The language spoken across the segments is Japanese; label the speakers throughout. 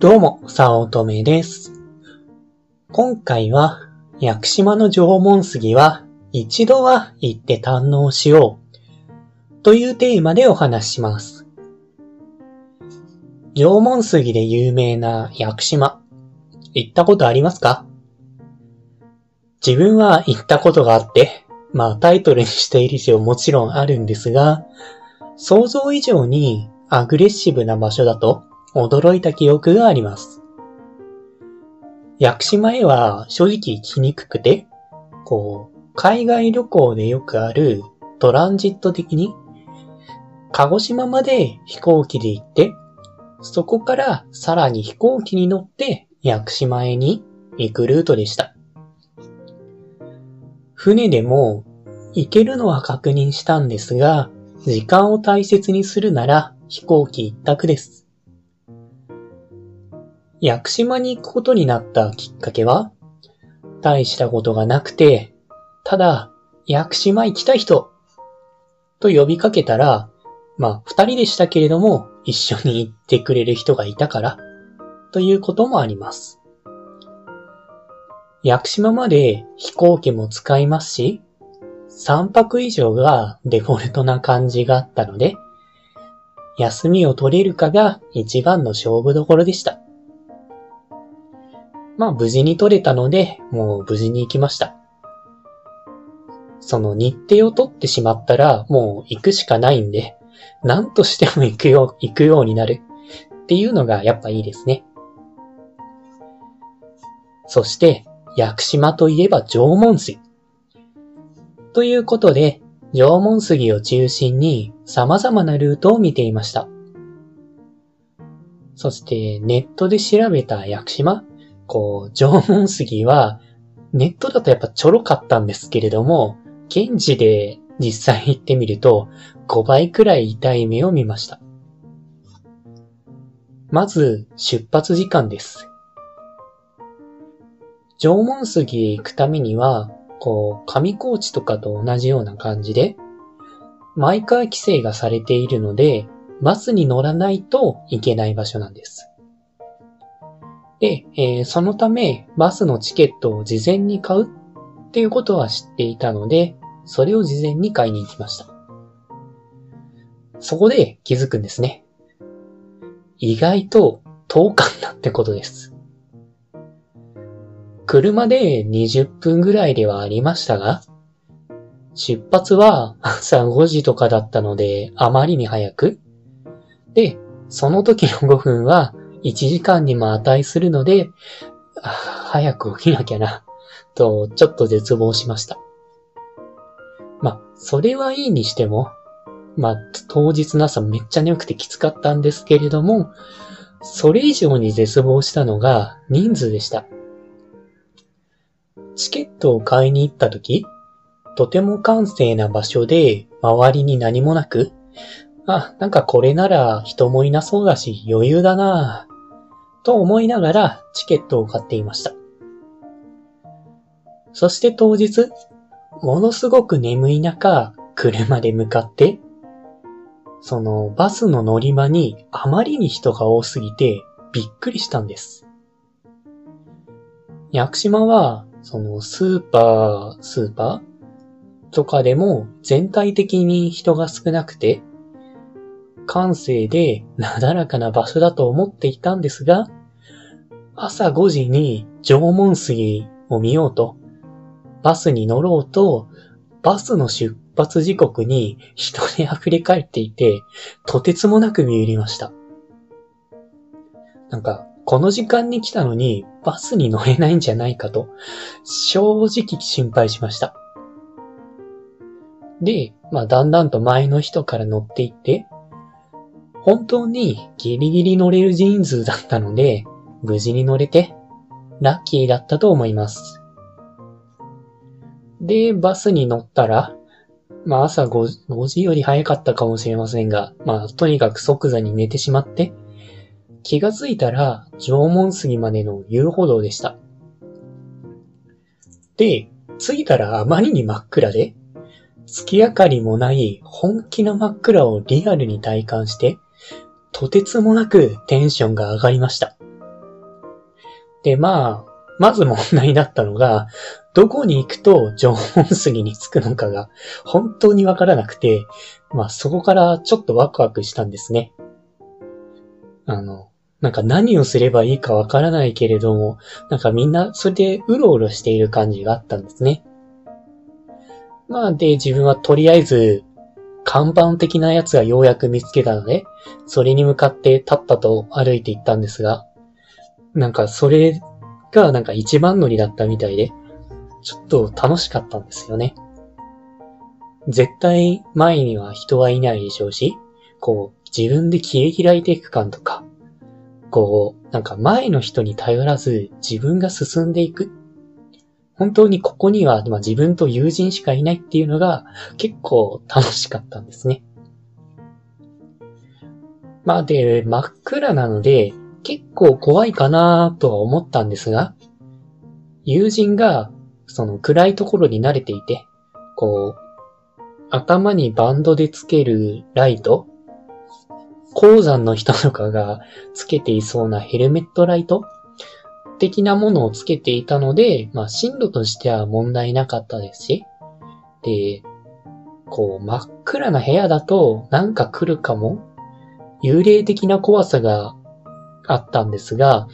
Speaker 1: どうも、さおとめです。今回は、屋久島の縄文杉は一度は行って堪能しようというテーマでお話しします。縄文杉で有名な屋久島、行ったことありますか？自分は行ったことがあって、まあタイトルにしている以上もちろんあるんですが、想像以上にアグレッシブな場所だと驚いた記憶があります。屋久島へは正直行きにくくて、こう、海外旅行でよくあるトランジット的に、鹿児島まで飛行機で行って、そこからさらに飛行機に乗って屋久島へに行くルートでした。船でも行けるのは確認したんですが、時間を大切にするなら飛行機一択です。屋久島に行くことになったきっかけは、大したことがなくて、ただ、屋久島行きたい人、と呼びかけたら、まあ、二人でしたけれども、一緒に行ってくれる人がいたから、ということもあります。屋久島まで飛行機も使いますし、3泊以上がデフォルトな感じがあったので、休みを取れるかが一番の勝負どころでした。まあ無事に取れたので、もう無事に行きました。その日程を取ってしまったら、もう行くしかないんで、何としても行くよう、行くようになるっていうのがやっぱいいですね。そして、屋久島といえば縄文杉。ということで、縄文杉を中心に様々なルートを見ていました。そして、ネットで調べた屋久島こう、縄文杉は、ネットだとやっぱちょろかったんですけれども、現地で実際行ってみると、5倍くらい痛い目を見ました。まず、出発時間です。縄文杉へ行くためには、こう、上高地とかと同じような感じで、マイカー規制がされているので、バスに乗らないといけない場所なんです。で、えーそのため、バスのチケットを事前に買うっていうことは知っていたので、それを事前に買いに行きました。そこで気づくんですね。意外と遠かったってことです。車で20分ぐらいではありましたが、出発は 朝5時とかだったので、あまりに早く。で、その時の5分は1時間にも値するので、早く起きなきゃな、と、ちょっと絶望しました。まあ、それはいいにしても、まあ、当日の朝めっちゃ眠くてきつかったんですけれども、それ以上に絶望したのが人数でした。チケットを買いに行った時、とても閑静な場所で周りに何もなく、あ、なんかこれなら人もいなそうだし余裕だなぁ、と思いながらチケットを買っていました。そして当日、ものすごく眠い中、車で向かって、そのバスの乗り場にあまりに人が多すぎてびっくりしたんです。屋久島は、そのスーパー、スーパーとかでも全体的に人が少なくて、閑静でなだらかな場所だと思っていたんですが、朝5時に縄文杉を見ようと、バスに乗ろうと、バスの出発時刻に人で溢れ返っていて、とてつもなく見入りました。なんか、この時間に来たのにバスに乗れないんじゃないかと、正直心配しました。で、まあ、だんだんと前の人から乗っていって、本当にギリギリ乗れる人数だったので、無事に乗れて、ラッキーだったと思います。で、バスに乗ったら、まあ朝 5, 5時より早かったかもしれませんが、まあとにかく即座に寝てしまって、気がついたら縄文杉までの遊歩道でした。で、着いたらあまりに真っ暗で、月明かりもない本気の真っ暗をリアルに体感して、とてつもなくテンションが上がりました。で、まあ、まず問題だったのが、どこに行くと縄文杉に着くのかが本当にわからなくて、まあそこからちょっとワクワクしたんですね。あの、なんか何をすればいいかわからないけれども、なんかみんなそれでうろうろしている感じがあったんですね。まあで、自分はとりあえず看板的なやつがようやく見つけたので、それに向かって立ったと歩いていったんですが、なんかそれがなんか一番乗りだったみたいで、ちょっと楽しかったんですよね。絶対前には人はいないでしょうし、こう自分で切り開いていく感とか、こう、なんか前の人に頼らず自分が進んでいく。本当にここには、まあ、自分と友人しかいないっていうのが結構楽しかったんですね。まあで、真っ暗なので結構怖いかなとは思ったんですが、友人がその暗いところに慣れていて、こう、頭にバンドでつけるライト、鉱山の人とかがつけていそうなヘルメットライト的なものをつけていたので、まあ進路としては問題なかったですし、で、こう真っ暗な部屋だとなんか来るかも、幽霊的な怖さがあったんですが、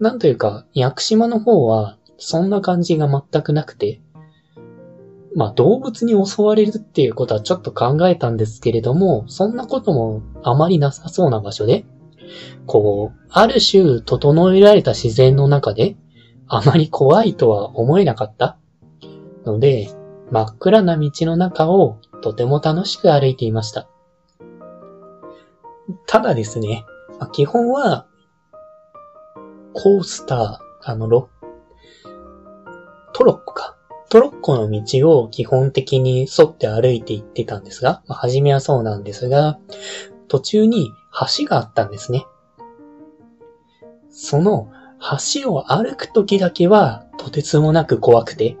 Speaker 1: なんというか、屋久島の方はそんな感じが全くなくて、まあ動物に襲われるっていうことはちょっと考えたんですけれども、そんなこともあまりなさそうな場所で、こう、ある種整えられた自然の中で、あまり怖いとは思えなかった？ので、真っ暗な道の中をとても楽しく歩いていました。ただですね、基本は、コースター、あの、ロトロッコか。トロッコの道を基本的に沿って歩いて行ってたんですが、まあ、初めはそうなんですが、途中に橋があったんですね。その橋を歩く時だけはとてつもなく怖くて、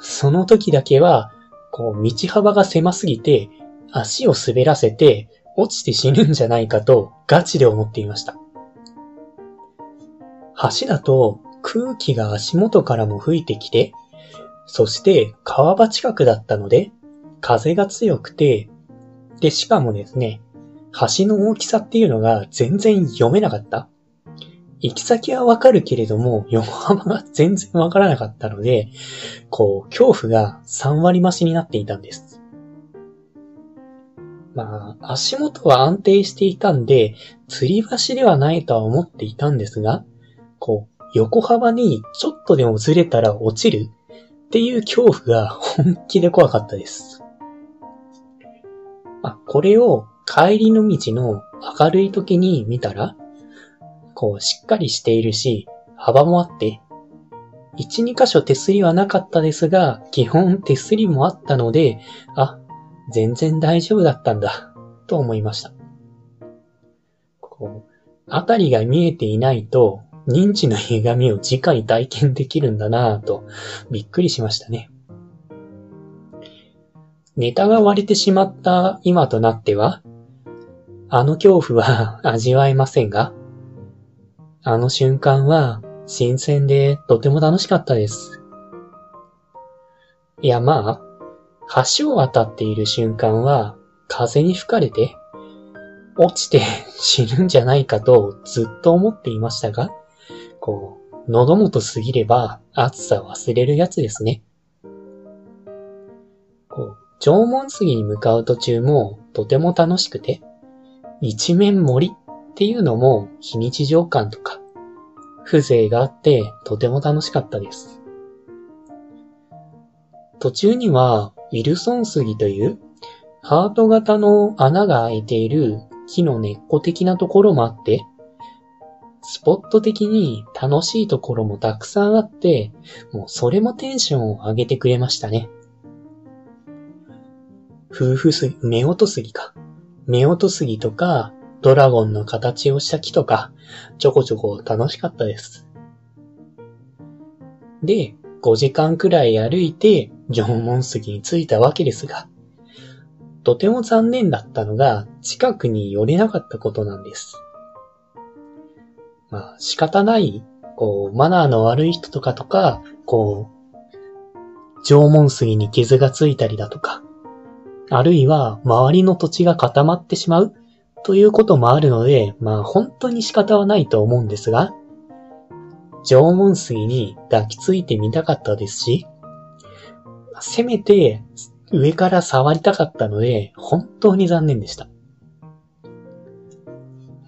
Speaker 1: その時だけは、こう、道幅が狭すぎて、足を滑らせて、落ちて死ぬんじゃないかと、ガチで思っていました。橋だと、空気が足元からも吹いてきて、そして川場近くだったので、風が強くて、で、しかもですね、橋の大きさっていうのが全然読めなかった。行き先はわかるけれども、横浜が全然わからなかったので、こう、恐怖が3割増しになっていたんです。まあ、足元は安定していたんで、吊り橋ではないとは思っていたんですが、こう、横幅にちょっとでもずれたら落ちるっていう恐怖が本気で怖かったです。まあ、これを帰りの道の明るい時に見たら、こうしっかりしているし、幅もあって、1、2箇所手すりはなかったですが、基本手すりもあったので、あ、全然大丈夫だったんだ、と思いました。こう、あたりが見えていないと、認知の歪みを直に体験できるんだなぁと、びっくりしましたね。ネタが割れてしまった今となっては、あの恐怖は 味わえませんが、あの瞬間は新鮮でとても楽しかったです。いやまあ、橋を渡っている瞬間は風に吹かれて落ちて 死ぬんじゃないかとずっと思っていましたが、こう、喉元過ぎれば暑さ忘れるやつですね。こう、縄文杉に向かう途中もとても楽しくて、一面森っていうのも非日常感とか、風情があってとても楽しかったです。途中にはウィルソン杉というハート型の穴が開いている木の根っこ的なところもあって、スポット的に楽しいところもたくさんあって、もうそれもテンションを上げてくれましたね。夫婦すぎ、目音すぎか。目音すぎとか、ドラゴンの形をした木とか、ちょこちょこ楽しかったです。で、5時間くらい歩いて縄文杉に着いたわけですが、とても残念だったのが近くに寄れなかったことなんです。まあ仕方ないこう、マナーの悪い人とかとか、こう、縄文杉に傷がついたりだとか、あるいは周りの土地が固まってしまうということもあるので、まあ本当に仕方はないと思うんですが、縄文杉に抱きついてみたかったですし、せめて上から触りたかったので、本当に残念でした。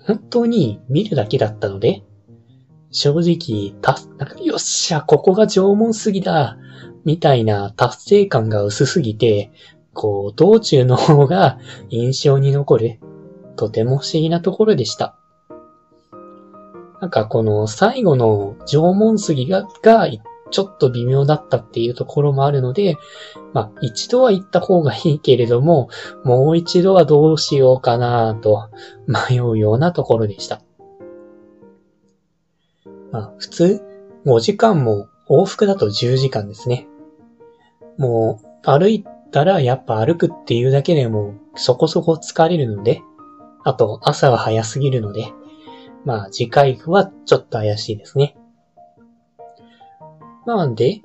Speaker 1: 本当に見るだけだったので、正直、た、なんか、よっしゃ、ここが縄文杉だ、みたいな達成感が薄すぎて、こう、道中の方が印象に残る、とても不思議なところでした。なんかこの最後の縄文杉が、がちょっと微妙だったっていうところもあるので、まあ一度は行った方がいいけれども、もう一度はどうしようかなと迷うようなところでした。まあ普通5時間も往復だと10時間ですね。もう歩いったらやっぱ歩くっていうだけでもそこそこ疲れるので、あと朝は早すぎるので、まあ次回はちょっと怪しいですね。なんで、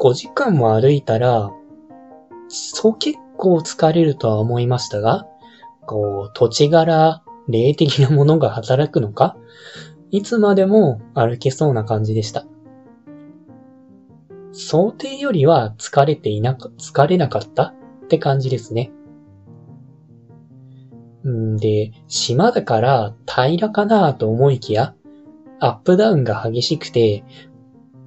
Speaker 1: 5時間も歩いたら、そう結構疲れるとは思いましたが、こう、土地柄、霊的なものが働くのか、いつまでも歩けそうな感じでした。想定よりは疲れていなか、疲れなかった？って感じですね。んで、島だから平らかなと思いきや、アップダウンが激しくて、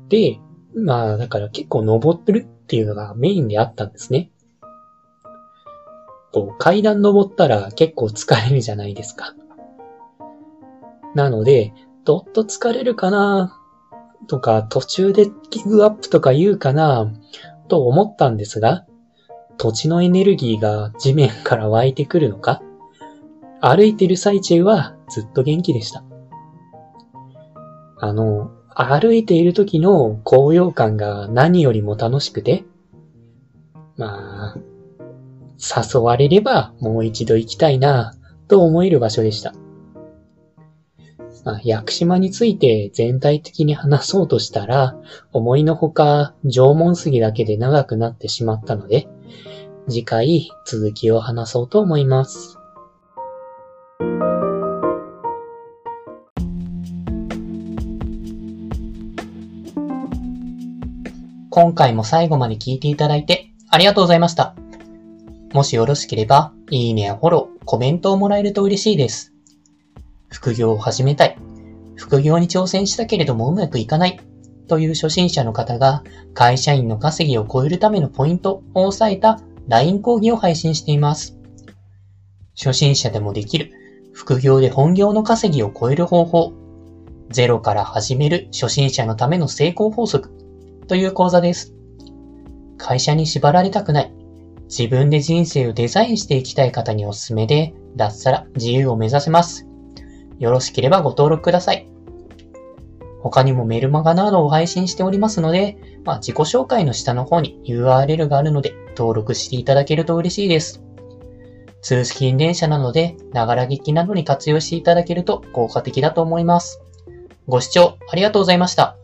Speaker 1: で、まあ、だから結構登ってるっていうのがメインであったんですね。こう、階段登ったら結構疲れるじゃないですか。なので、どっと疲れるかなとか、途中でギブアップとか言うかなと思ったんですが、土地のエネルギーが地面から湧いてくるのか、歩いてる最中はずっと元気でした。あの、歩いている時の高揚感が何よりも楽しくて、まあ、誘われればもう一度行きたいなと思える場所でした。まあ、屋久島について全体的に話そうとしたら、思いのほか縄文杉だけで長くなってしまったので、次回続きを話そうと思います。今回も最後まで聞いていただいてありがとうございました。もしよろしければ、いいねやフォロー、コメントをもらえると嬉しいです。副業を始めたい。副業に挑戦したけれどもうまくいかない。という初心者の方が会社員の稼ぎを超えるためのポイントを押さえた LINE 講義を配信しています。初心者でもできる副業で本業の稼ぎを超える方法。ゼロから始める初心者のための成功法則という講座です。会社に縛られたくない。自分で人生をデザインしていきたい方におすすめで、脱サラ自由を目指せます。よろしければご登録ください。他にもメルマガなどを配信しておりますので、まあ、自己紹介の下の方に URL があるので登録していただけると嬉しいです。通信電車なので、ながら聞きなどに活用していただけると効果的だと思います。ご視聴ありがとうございました。